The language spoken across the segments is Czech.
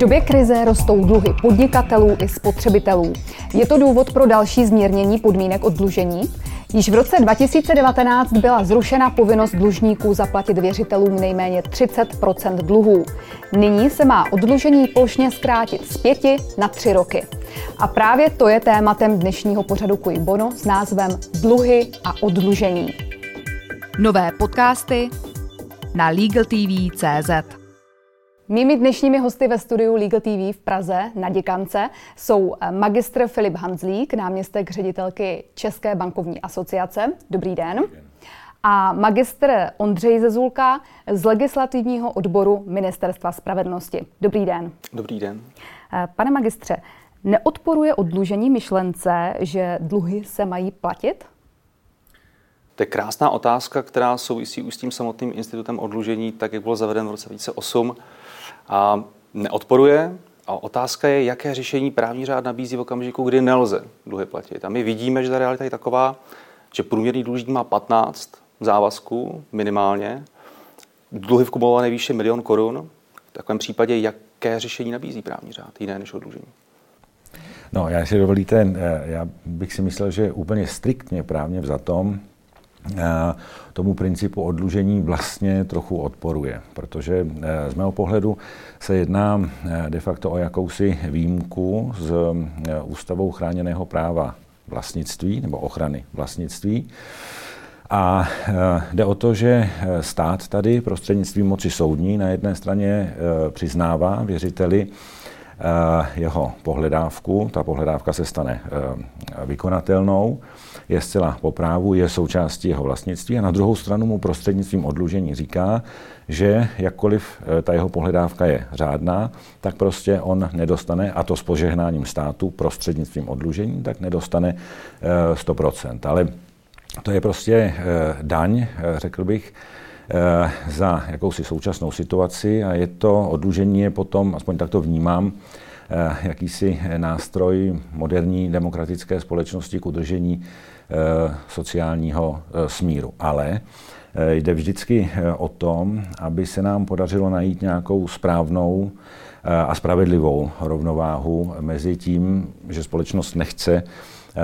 době krize rostou dluhy podnikatelů i spotřebitelů. Je to důvod pro další zmírnění podmínek oddlužení? Již v roce 2019 byla zrušena povinnost dlužníků zaplatit věřitelům nejméně 30% dluhů. Nyní se má oddlužení plošně zkrátit z pěti na tři roky. A právě to je tématem dnešního pořadu Kuj Bono s názvem Dluhy a oddlužení. Nové podcasty na LegalTV.cz Mými dnešními hosty ve studiu Legal TV v Praze na Děkance jsou eh, magistr Filip Hanzlík, náměstek ředitelky České bankovní asociace. Dobrý den. A magistr Ondřej Zezulka z legislativního odboru Ministerstva spravedlnosti. Dobrý den. Dobrý den. Eh, pane magistře, neodporuje odlužení myšlence, že dluhy se mají platit? To je krásná otázka, která souvisí už s tím samotným institutem odlužení, tak jak bylo zaveden v roce 2008 a neodporuje. A otázka je, jaké řešení právní řád nabízí v okamžiku, kdy nelze dluhy platit. A my vidíme, že ta realita je taková, že průměrný dlužník má 15 závazků minimálně, dluhy v kumulované výše milion korun. V takovém případě, jaké řešení nabízí právní řád, jiné než odlužení? No, já si dovolíte, eh, já bych si myslel, že úplně striktně právně vzatom tomu principu odlužení vlastně trochu odporuje, protože eh, z mého pohledu se jedná eh, de facto o jakousi výjimku z eh, ústavou chráněného práva vlastnictví nebo ochrany vlastnictví. A jde o to, že stát tady prostřednictvím moci soudní na jedné straně přiznává věřiteli jeho pohledávku, ta pohledávka se stane vykonatelnou, je zcela po právu, je součástí jeho vlastnictví a na druhou stranu mu prostřednictvím odlužení říká, že jakkoliv eh, ta jeho pohledávka je řádná, tak prostě on nedostane, a to s požehnáním státu prostřednictvím odlužení, tak nedostane 100%. Eh, Ale to je prostě eh, daň, řekl bych, za jakousi současnou situaci a je to odlužení je potom, aspoň tak to vnímám, jakýsi nástroj moderní demokratické společnosti k udržení Eh, sociálního eh, smíru. Ale eh, jde vždycky o tom, aby se nám podařilo najít nějakou správnou a spravedlivou rovnováhu mezi tím, že společnost nechce,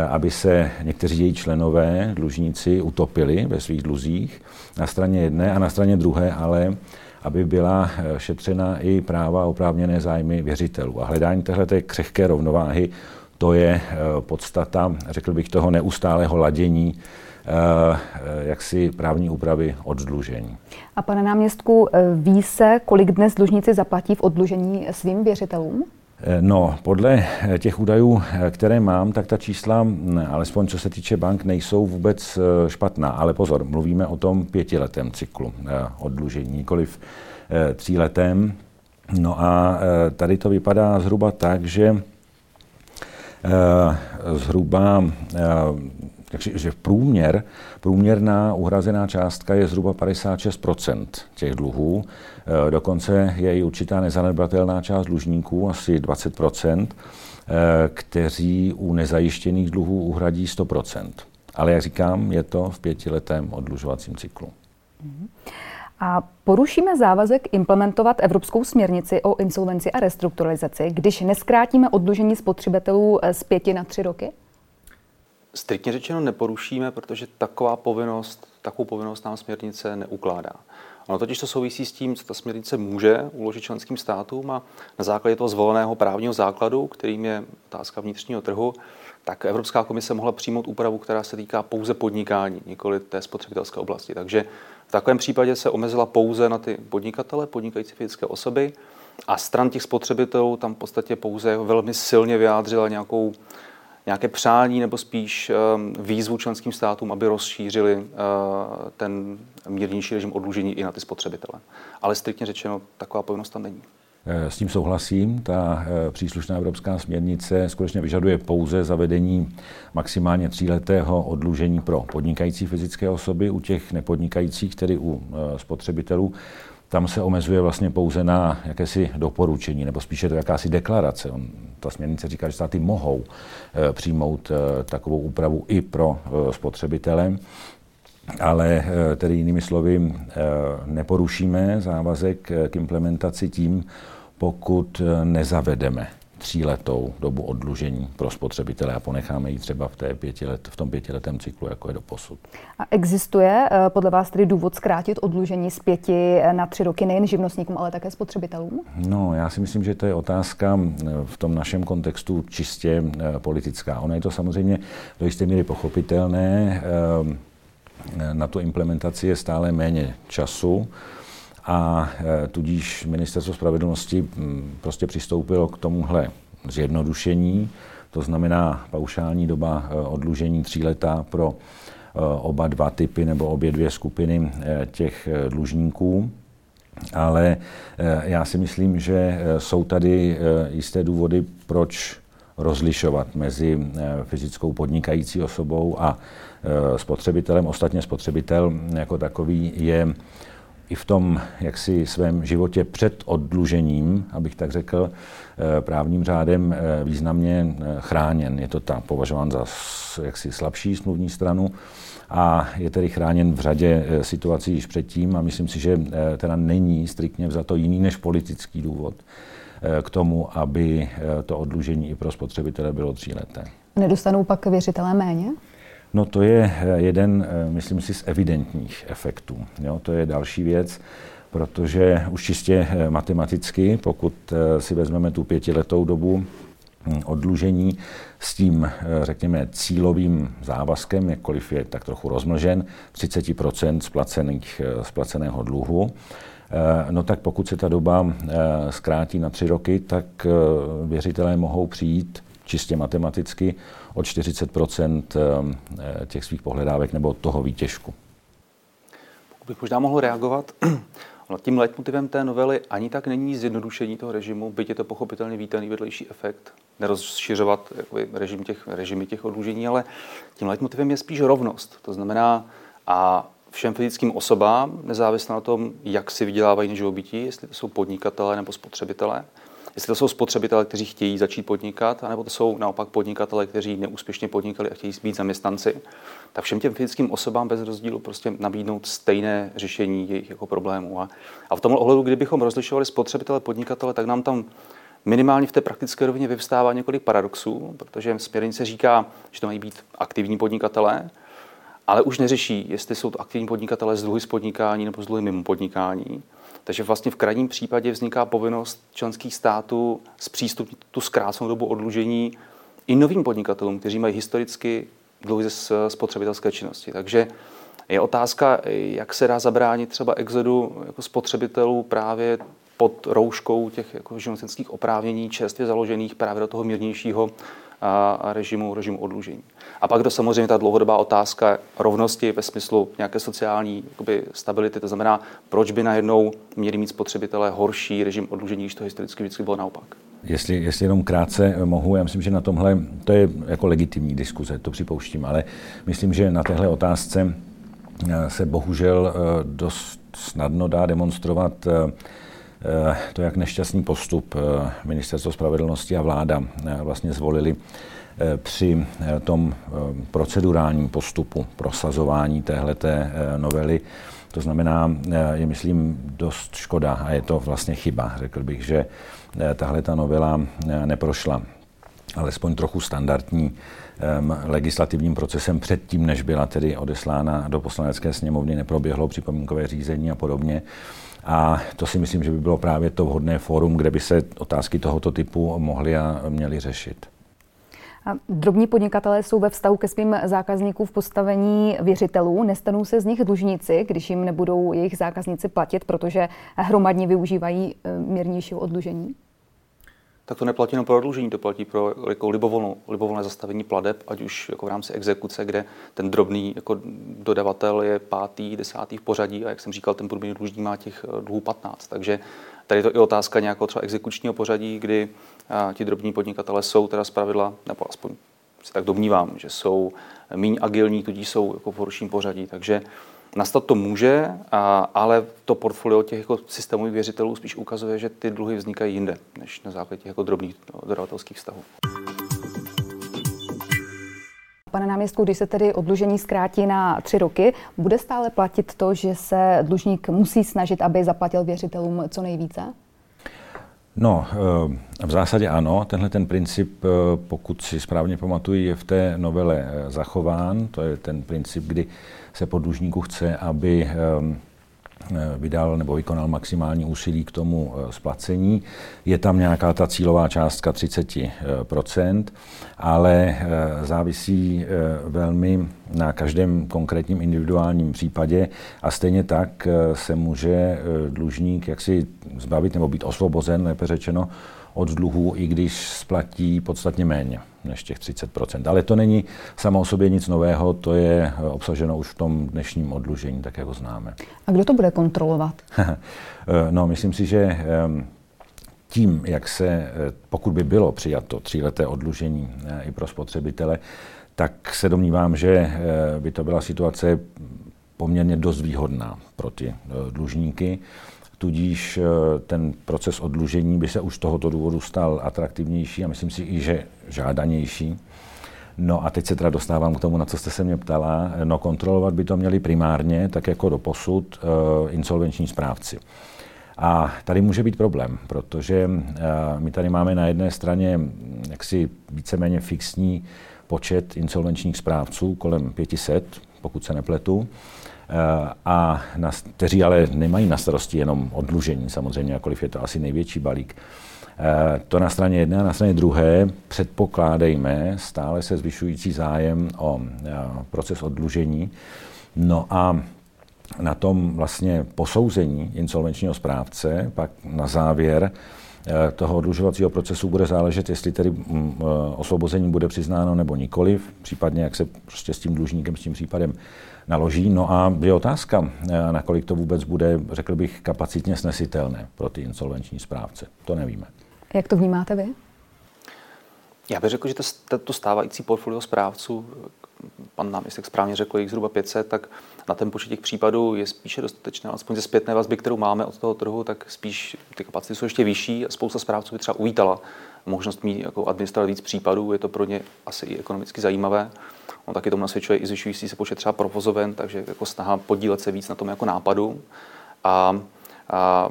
aby se někteří její členové, dlužníci, utopili ve svých dluzích na straně jedné a na straně druhé, ale aby byla šetřena i práva a oprávněné zájmy věřitelů. A hledání téhle křehké rovnováhy to je eh, podstata, řekl bych, toho neustálého ladění eh, eh, jaksi právní úpravy oddlužení. A pane náměstku, ví se, kolik dnes dlužníci zaplatí v oddlužení svým věřitelům? No, podle těch údajů, které mám, tak ta čísla, hm, alespoň co se týče bank, nejsou vůbec špatná. Ale pozor, mluvíme o tom pětiletém cyklu oddlužení, nikoliv tříletém. No a tady to vypadá zhruba tak, že Eh, zhruba takže eh, že v průměr, průměrná uhrazená částka je zhruba 56% těch dluhů. Eh, dokonce je i určitá nezanedbatelná část dlužníků, asi 20% kteří u nezajištěných dluhů uhradí 100% Ale jak říkám, je to v pětiletém odlužovacím cyklu. Mm-hmm. A porušíme závazek implementovat Evropskou směrnici o insolvenci a restrukturalizaci, když neskrátíme odlužení spotřebitelů z pěti na tři roky? Striktně řečeno neporušíme, protože taková povinnost, takovou povinnost nám směrnice neukládá. Ono totiž to souvisí s tím, co ta směrnice může uložit členským státům a na základě toho zvoleného právního základu, kterým je otázka vnitřního trhu, tak Evropská komise mohla přijmout úpravu, která se týká pouze podnikání, nikoli té spotřebitelské oblasti. Takže v takovém případě se omezila pouze na ty podnikatele, podnikající fyzické osoby a stran těch spotřebitelů tam v podstatě pouze velmi silně vyjádřila nějakou, nějaké přání nebo spíš um, výzvu členským státům, aby rozšířili uh, ten mírnější režim odlužení i na ty spotřebitele. Ale striktně řečeno, taková povinnost tam není. Eh, s tím souhlasím. Ta eh, příslušná evropská směrnice skutečně vyžaduje pouze zavedení maximálně tříletého odlužení pro podnikající fyzické osoby. U těch nepodnikajících, tedy u eh, spotřebitelů, tam se omezuje vlastně pouze na jakési doporučení, nebo spíše to jakási deklarace. On, ta směrnice říká, že státy mohou přijmout takovou úpravu i pro spotřebitele ale tedy jinými slovy neporušíme závazek k implementaci tím, pokud nezavedeme tříletou dobu odlužení pro spotřebitele a ponecháme ji třeba v, té pětilet, v tom pětiletém cyklu, jako je do posud. A existuje eh, podle vás tedy důvod zkrátit odlužení z pěti na tři roky nejen živnostníkům, ale také spotřebitelům? No, já si myslím, že to je otázka eh, v tom našem kontextu čistě eh, politická. Ono je to samozřejmě do jisté míry pochopitelné. Na tu implementaci je stále méně času a e, tudíž ministerstvo spravedlnosti prostě přistoupilo k tomuhle zjednodušení, to znamená paušální doba e, odlužení tří leta pro e, oba dva typy nebo obě dvě skupiny těch dlužníků. Ale já si myslím, že jsou tady jisté důvody, proč rozlišovat mezi fyzickou podnikající osobou a spotřebitelem. Ostatně spotřebitel jako takový je i v tom jaksi svém životě před oddlužením, abych tak řekl, eh, právním řádem eh, významně eh, chráněn. Je to ta považován za jaksi slabší smluvní stranu a je tedy chráněn v řadě situací již předtím a myslím si, že teda není striktně vzato jiný než politický důvod k tomu, aby to odlužení i pro spotřebitele bylo tříleté. Nedostanou pak věřitelé méně? No to je eh, jeden, eh, myslím si, z evidentních efektů. Jo, to je další věc, protože už čistě eh, matematicky, pokud si vezmeme tu pětiletou dobu hm, odlužení s tím, řekněme, cílovým závazkem, jakkoliv je tak trochu rozmlžen, 30 splacených, splaceného dluhu, No tak pokud se ta doba zkrátí na tři roky, tak věřitelé mohou přijít čistě matematicky o 40 eh, těch svých pohledávek nebo toho výtěžku. Pokud bych možná mohl reagovat, tím leitmotivem té novely ani tak není zjednodušení toho režimu, byť je to pochopitelně vítaný vedlejší efekt, nerozšiřovat jakoby, režim těch, režimy těch odlužení, ale tím leitmotivem je spíš rovnost. To znamená, a všem fyzickým osobám, nezávisle na tom, jak si vydělávají na živobytí, jestli to jsou podnikatelé nebo spotřebitelé, Jestli to jsou spotřebitelé, kteří chtějí začít podnikat, anebo to jsou naopak podnikatele, kteří neúspěšně podnikali a chtějí být zaměstnanci, tak všem těm fyzickým osobám bez rozdílu prostě nabídnout stejné řešení jejich jako problémů. A, a v tomhle ohledu, kdybychom rozlišovali spotřebitele, podnikatele, tak nám tam minimálně v té praktické rovině vyvstává několik paradoxů, protože směrnice říká, že to mají být aktivní podnikatelé, ale už neřeší, jestli jsou to aktivní podnikatelé z dluhy z podnikání nebo z dluhy mimo podnikání. Takže vlastně v krajním případě vzniká povinnost členských států zpřístupnit tu zkrácenou dobu odlužení i novým podnikatelům, kteří mají historicky dluhy ze spotřebitelské činnosti. Takže je otázka, jak se dá zabránit třeba exodu jako spotřebitelů právě pod rouškou těch jako živnostenských oprávnění čerstvě založených právě do toho mírnějšího režimu, režimu odlužení. A pak to samozřejmě ta dlouhodobá otázka rovnosti ve smyslu nějaké sociální jakoby, stability. To znamená, proč by najednou měli mít spotřebitelé horší režim odlužení, když to historicky vždycky bylo naopak. Jestli, jestli jenom krátce mohu, já myslím, že na tomhle, to je jako legitimní diskuze, to připouštím, ale myslím, že na téhle otázce eh, se bohužel eh, dost snadno dá demonstrovat Eh, to, jak nešťastný postup eh, Ministerstvo spravedlnosti a vláda eh, vlastně zvolili při tom procedurálním postupu prosazování téhleté novely. To znamená, je myslím dost škoda a je to vlastně chyba, řekl bych, že tahle ta novela neprošla alespoň trochu standardní legislativním procesem předtím, než byla tedy odeslána do poslanecké sněmovny, neproběhlo připomínkové řízení a podobně. A to si myslím, že by bylo právě to vhodné fórum, kde by se otázky tohoto typu mohly a měly řešit. A drobní podnikatelé jsou ve vztahu ke svým zákazníkům v postavení věřitelů. Nestanou se z nich dlužníci, když jim nebudou jejich zákazníci platit, protože hromadně využívají eh, mírnějšího odlužení? Tak to neplatí jenom pro odlužení, to platí pro jako libovolné zastavení pladeb, ať už jako v rámci exekuce, kde ten drobný jako dodavatel je pátý, desátý v pořadí a jak jsem říkal, ten průměrný dlužník má těch eh, dluhů 15. Takže tady je to i otázka nějakého třeba exekučního pořadí, kdy eh, ti drobní podnikatele jsou teda zpravidla, nebo aspoň si tak domnívám, že jsou méně agilní, tudíž jsou jako v horším pořadí. Takže Nastat to může, a, ale to portfolio těch jako systémových věřitelů spíš ukazuje, že ty dluhy vznikají jinde, než na základě těch jako drobných no, dodavatelských vztahů. Pane náměstku, když se tedy odlužení zkrátí na tři roky, bude stále platit to, že se dlužník musí snažit, aby zaplatil věřitelům co nejvíce? No, v zásadě ano. Tenhle ten princip, pokud si správně pamatuju, je v té novele zachován. To je ten princip, kdy se po dlužníku chce, aby Eh, vydal nebo vykonal maximální úsilí k tomu eh, splacení. Je tam nějaká ta cílová částka 30%, ale eh, závisí velmi na každém konkrétním individuálním případě a stejně tak se může dlužník jaksi zbavit nebo být osvobozen, lépe řečeno, od dluhu, i když splatí podstatně méně než těch 30 Ale to není samo o sobě nic nového, to je obsaženo už v tom dnešním odlužení, tak jak ho známe. A kdo to bude kontrolovat? no, myslím si, že ehm, tím, jak se, eh, pokud by bylo přijato tříleté odlužení eh, i pro spotřebitele, tak se domnívám, že eh, by to byla situace poměrně dost výhodná pro ty dlužníky tudíž eh, ten proces odlužení by se už z tohoto důvodu stal atraktivnější a myslím si i, že žádanější. No a teď se teda dostávám k tomu, na co jste se mě ptala. No kontrolovat by to měli primárně, tak jako do posud, eh, insolvenční správci. A tady může být problém, protože eh, my tady máme na jedné straně jaksi víceméně fixní počet insolvenčních správců, kolem 500, pokud se nepletu. Eh, a na, kteří ale nemají na starosti jenom odlužení, samozřejmě, jakkoliv je to asi největší balík. Eh, to na straně jedné a na straně druhé předpokládejme stále se zvyšující zájem o eh, proces odlužení. No a na tom vlastně posouzení insolvenčního správce pak na závěr toho odlužovacího procesu bude záležet, jestli tedy mm, osvobození bude přiznáno nebo nikoliv, případně jak se prostě s tím dlužníkem, s tím případem naloží. No a je otázka, eh, nakolik to vůbec bude, řekl bych, kapacitně snesitelné pro ty insolvenční správce. To nevíme. Jak to vnímáte vy? Já bych řekl, že to, to stávající portfolio správců, pan náměstek správně řekl, jich zhruba 500, tak na ten počet těch případů je spíše dostatečné, alespoň ze zpětné vazby, kterou máme od toho trhu, tak spíš ty kapacity jsou ještě vyšší a spousta správců by třeba uvítala možnost mít jako administrovat víc případů, je to pro ně asi i ekonomicky zajímavé. On taky tomu nasvědčuje i zvyšující se počet třeba provozoven, takže jako snaha podílet se víc na tom jako nápadu. A, a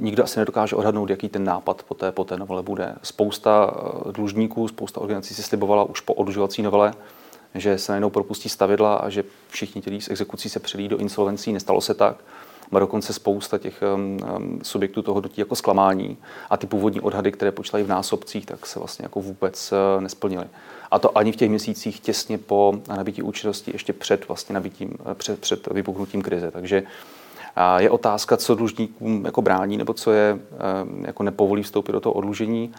nikdo asi nedokáže odhadnout, jaký ten nápad po té, po té novele bude. Spousta eh, dlužníků, spousta organizací si slibovala už po odlužovací novele, že se najednou propustí stavidla a že všichni ti z exekucí se přelí do insolvencí. Nestalo se tak. Má dokonce spousta těch um, subjektů toho dotí jako zklamání a ty původní odhady, které počítají v násobcích, tak se vlastně jako vůbec uh, nesplnily. A to ani v těch měsících těsně po nabití účinnosti, ještě před vlastně nabitím, před, před vypuknutím krize. Takže je otázka, co dlužníkům jako brání, nebo co je jako nepovolí vstoupit do toho odlužení.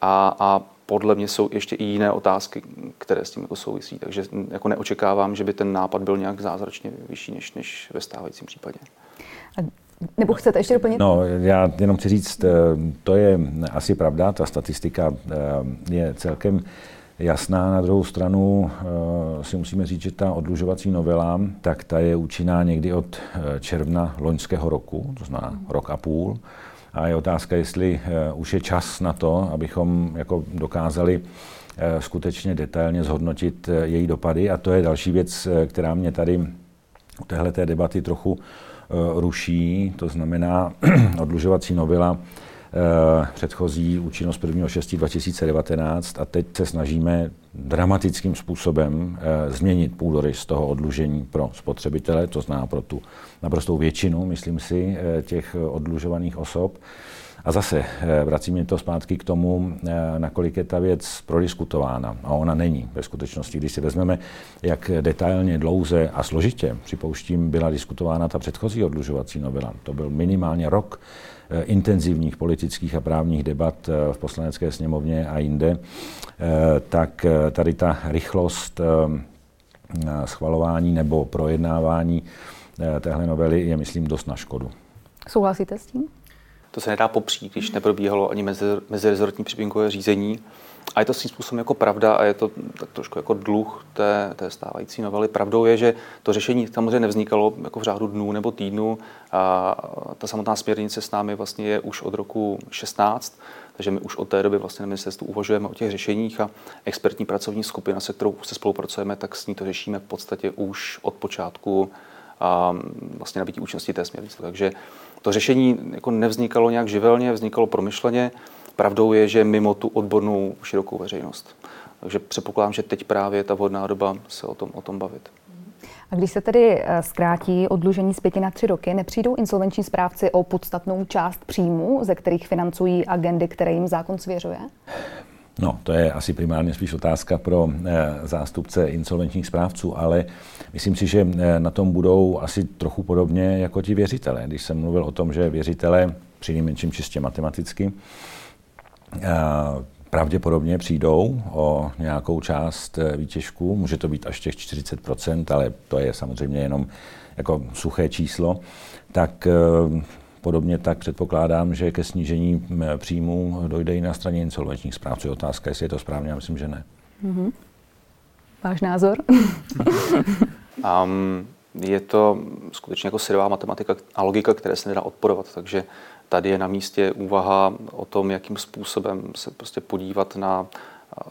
A, a podle mě jsou ještě i jiné otázky, které s tím jako souvisí. Takže jako neočekávám, že by ten nápad byl nějak zázračně vyšší než, než ve stávajícím případě. Nebo chcete ještě doplnit? No, já jenom chci říct, eh, to je asi pravda, ta statistika eh, je celkem jasná. Na druhou stranu uh, si musíme říct, že ta odlužovací novela, tak ta je účinná někdy od června loňského roku, to znamená rok a půl. A je otázka, jestli uh, už je čas na to, abychom jako dokázali skutečně detailně zhodnotit její dopady. A to je další věc, která mě tady u téhle debaty trochu ruší. To znamená odlužovací novela Eh, předchozí účinnost 1.6.2019 a teď se snažíme dramatickým způsobem eh, změnit půdorys toho odlužení pro spotřebitele, to zná pro tu naprostou většinu, myslím si, eh, těch odlužovaných osob. A zase vracím mě to zpátky k tomu, nakolik je ta věc prodiskutována. A ona není ve skutečnosti. Když si vezmeme, jak detailně, dlouze a složitě, připouštím, byla diskutována ta předchozí odlužovací novela. To byl minimálně rok Eh, intenzivních politických a právních debat eh, v poslanecké sněmovně a jinde, eh, tak tady ta rychlost schvalování nebo projednávání téhle novely je, myslím, dost na škodu. Souhlasíte s tím? To se nedá popřít, když neprobíhalo ani mezirezortní připomínkové řízení. A je to svým způsobem jako pravda a je to tak trošku jako dluh té, té stávající novely. Pravdou je, že to řešení samozřejmě nevznikalo jako v řádu dnů nebo týdnů. A ta samotná směrnice s námi vlastně je už od roku 16, takže my už od té doby vlastně na ministerstvu uvažujeme o těch řešeních a expertní pracovní skupina, se kterou se spolupracujeme, tak s ní to řešíme v podstatě už od počátku a vlastně nabití účinnosti té směrnice. Takže to řešení jako nevznikalo nějak živelně, vznikalo promyšleně. Pravdou je, že mimo tu odbornou širokou veřejnost. Takže předpokládám, že teď právě je ta vhodná doba se o tom, o tom bavit. A když se tedy eh, zkrátí odlužení z pěti na tři roky, nepřijdou insolvenční správci o podstatnou část příjmu, ze kterých financují agendy, které jim zákon svěřuje? No, to je asi primárně spíš otázka pro e, zástupce insolvenčních správců, ale myslím si, že e, na tom budou asi trochu podobně jako ti věřitelé. Když jsem mluvil o tom, že věřitelé, při nejmenším čistě matematicky, e, pravděpodobně přijdou o nějakou část výtěžku. Může to být až těch 40%, ale to je samozřejmě jenom jako suché číslo. Tak Podobně tak předpokládám, že ke snížení příjmů dojde i na straně insolvenčních správců. Otázka, jestli je to správně, já myslím, že ne. Mm-hmm. Váš názor? um, je to skutečně jako syrová matematika a logika, které se nedá odporovat, takže tady je na místě úvaha o tom, jakým způsobem se prostě podívat na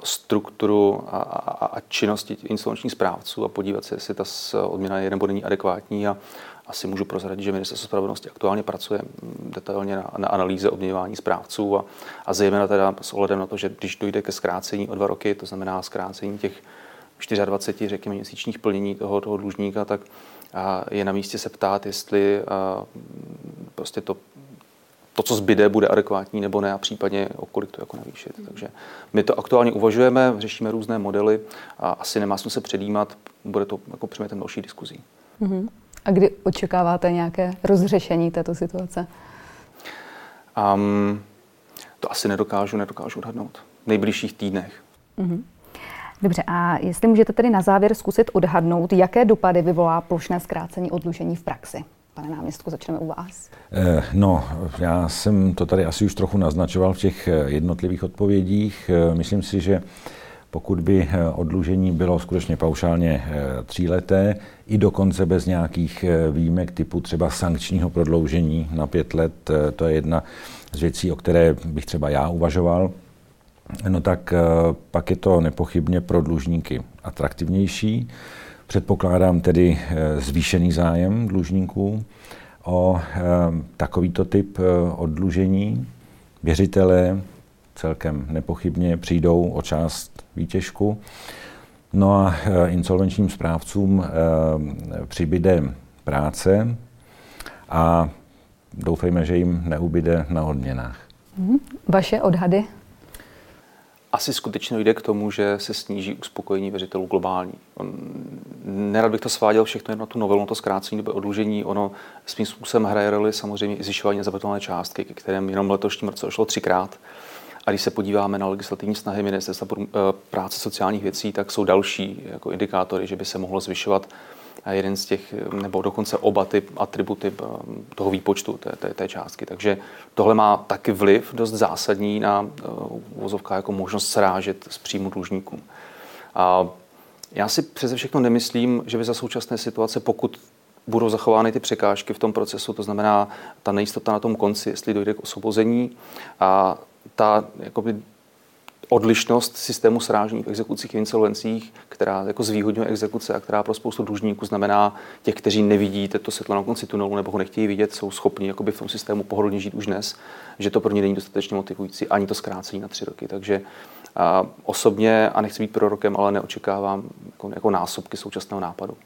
strukturu a, a, a činnosti insolvenčních správců a podívat se, jestli ta odměna je nebo není adekvátní a, asi můžu prozradit, že Ministerstvo spravedlnosti aktuálně pracuje detailně na, na analýze odměňování správců a, a zejména teda s ohledem na to, že když dojde ke zkrácení o dva roky, to znamená zkrácení těch 24, řekněme, měsíčních plnění toho, toho dlužníka, tak a je na místě se ptát, jestli a, prostě to, to, co zbyde, bude adekvátní nebo ne a případně o kolik to jako navýšit. Takže my to aktuálně uvažujeme, řešíme různé modely a asi nemá smysl předjímat, bude to jako předmětem další diskuzí. Mm-hmm. A kdy očekáváte nějaké rozřešení této situace? Um, to asi nedokážu, nedokážu odhadnout. V nejbližších týdnech. Mm-hmm. Dobře, a jestli můžete tedy na závěr zkusit odhadnout, jaké dopady vyvolá plošné zkrácení odlužení v praxi? Pane náměstku, začneme u vás. Eh, no, já jsem to tady asi už trochu naznačoval v těch eh, jednotlivých odpovědích. Eh, myslím si, že pokud by eh, odlužení bylo skutečně paušálně eh, tříleté, i dokonce bez nějakých eh, výjimek typu třeba sankčního prodloužení na pět let, to je jedna z věcí, o které bych třeba já uvažoval, no tak pak je to nepochybně pro dlužníky atraktivnější. Předpokládám tedy zvýšený zájem dlužníků o takovýto typ odlužení. Věřitelé celkem nepochybně přijdou o část výtěžku. No a eh, insolvenčním správcům eh, přibyde práce a doufejme, že jim neubyde na odměnách. Mhm. Vaše odhady? Asi skutečně jde k tomu, že se sníží uspokojení věřitelů globální. On, nerad bych to sváděl všechno jen na tu novelu, na to zkrácení doby odlužení. Ono svým způsobem hraje roli samozřejmě i zvyšování nezaplatitelné částky, ke kterém jenom letošním roce došlo třikrát. A když se podíváme na legislativní snahy Ministerstva eh, práce sociálních věcí, tak jsou další jako indikátory, že by se mohlo zvyšovat eh, jeden z těch, eh, nebo dokonce oba ty atributy toho výpočtu té, té, té částky. Takže tohle má taky vliv dost zásadní na uvozovka jako možnost srážet z příjmu dlužníkům. A já si přeze všechno nemyslím, že by za současné situace, pokud budou zachovány ty překážky v tom procesu, to znamená ta nejistota na tom konci, jestli dojde k osvobození a ta jakoby, odlišnost systému srážení v exekucích a insolvencích, která jako zvýhodňuje exekuce a která pro spoustu dlužníků znamená těch, kteří nevidí to světlo na konci tunelu nebo ho nechtějí vidět, jsou schopni jakoby v tom systému pohodlně žít už dnes, že to pro ně není dostatečně motivující, ani to zkrácení na tři roky. Takže a osobně, a nechci být prorokem, ale neočekávám jako, jako násobky současného nápadu.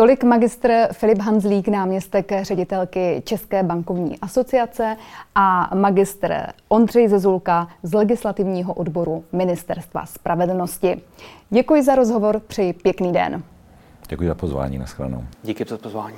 Tolik magistr Filip Hanzlík, náměstek ředitelky České bankovní asociace a magistr Ondřej Zezulka z legislativního odboru Ministerstva spravedlnosti. Děkuji za rozhovor, přeji pěkný den. Děkuji za pozvání, nashledanou. Díky za pozvání.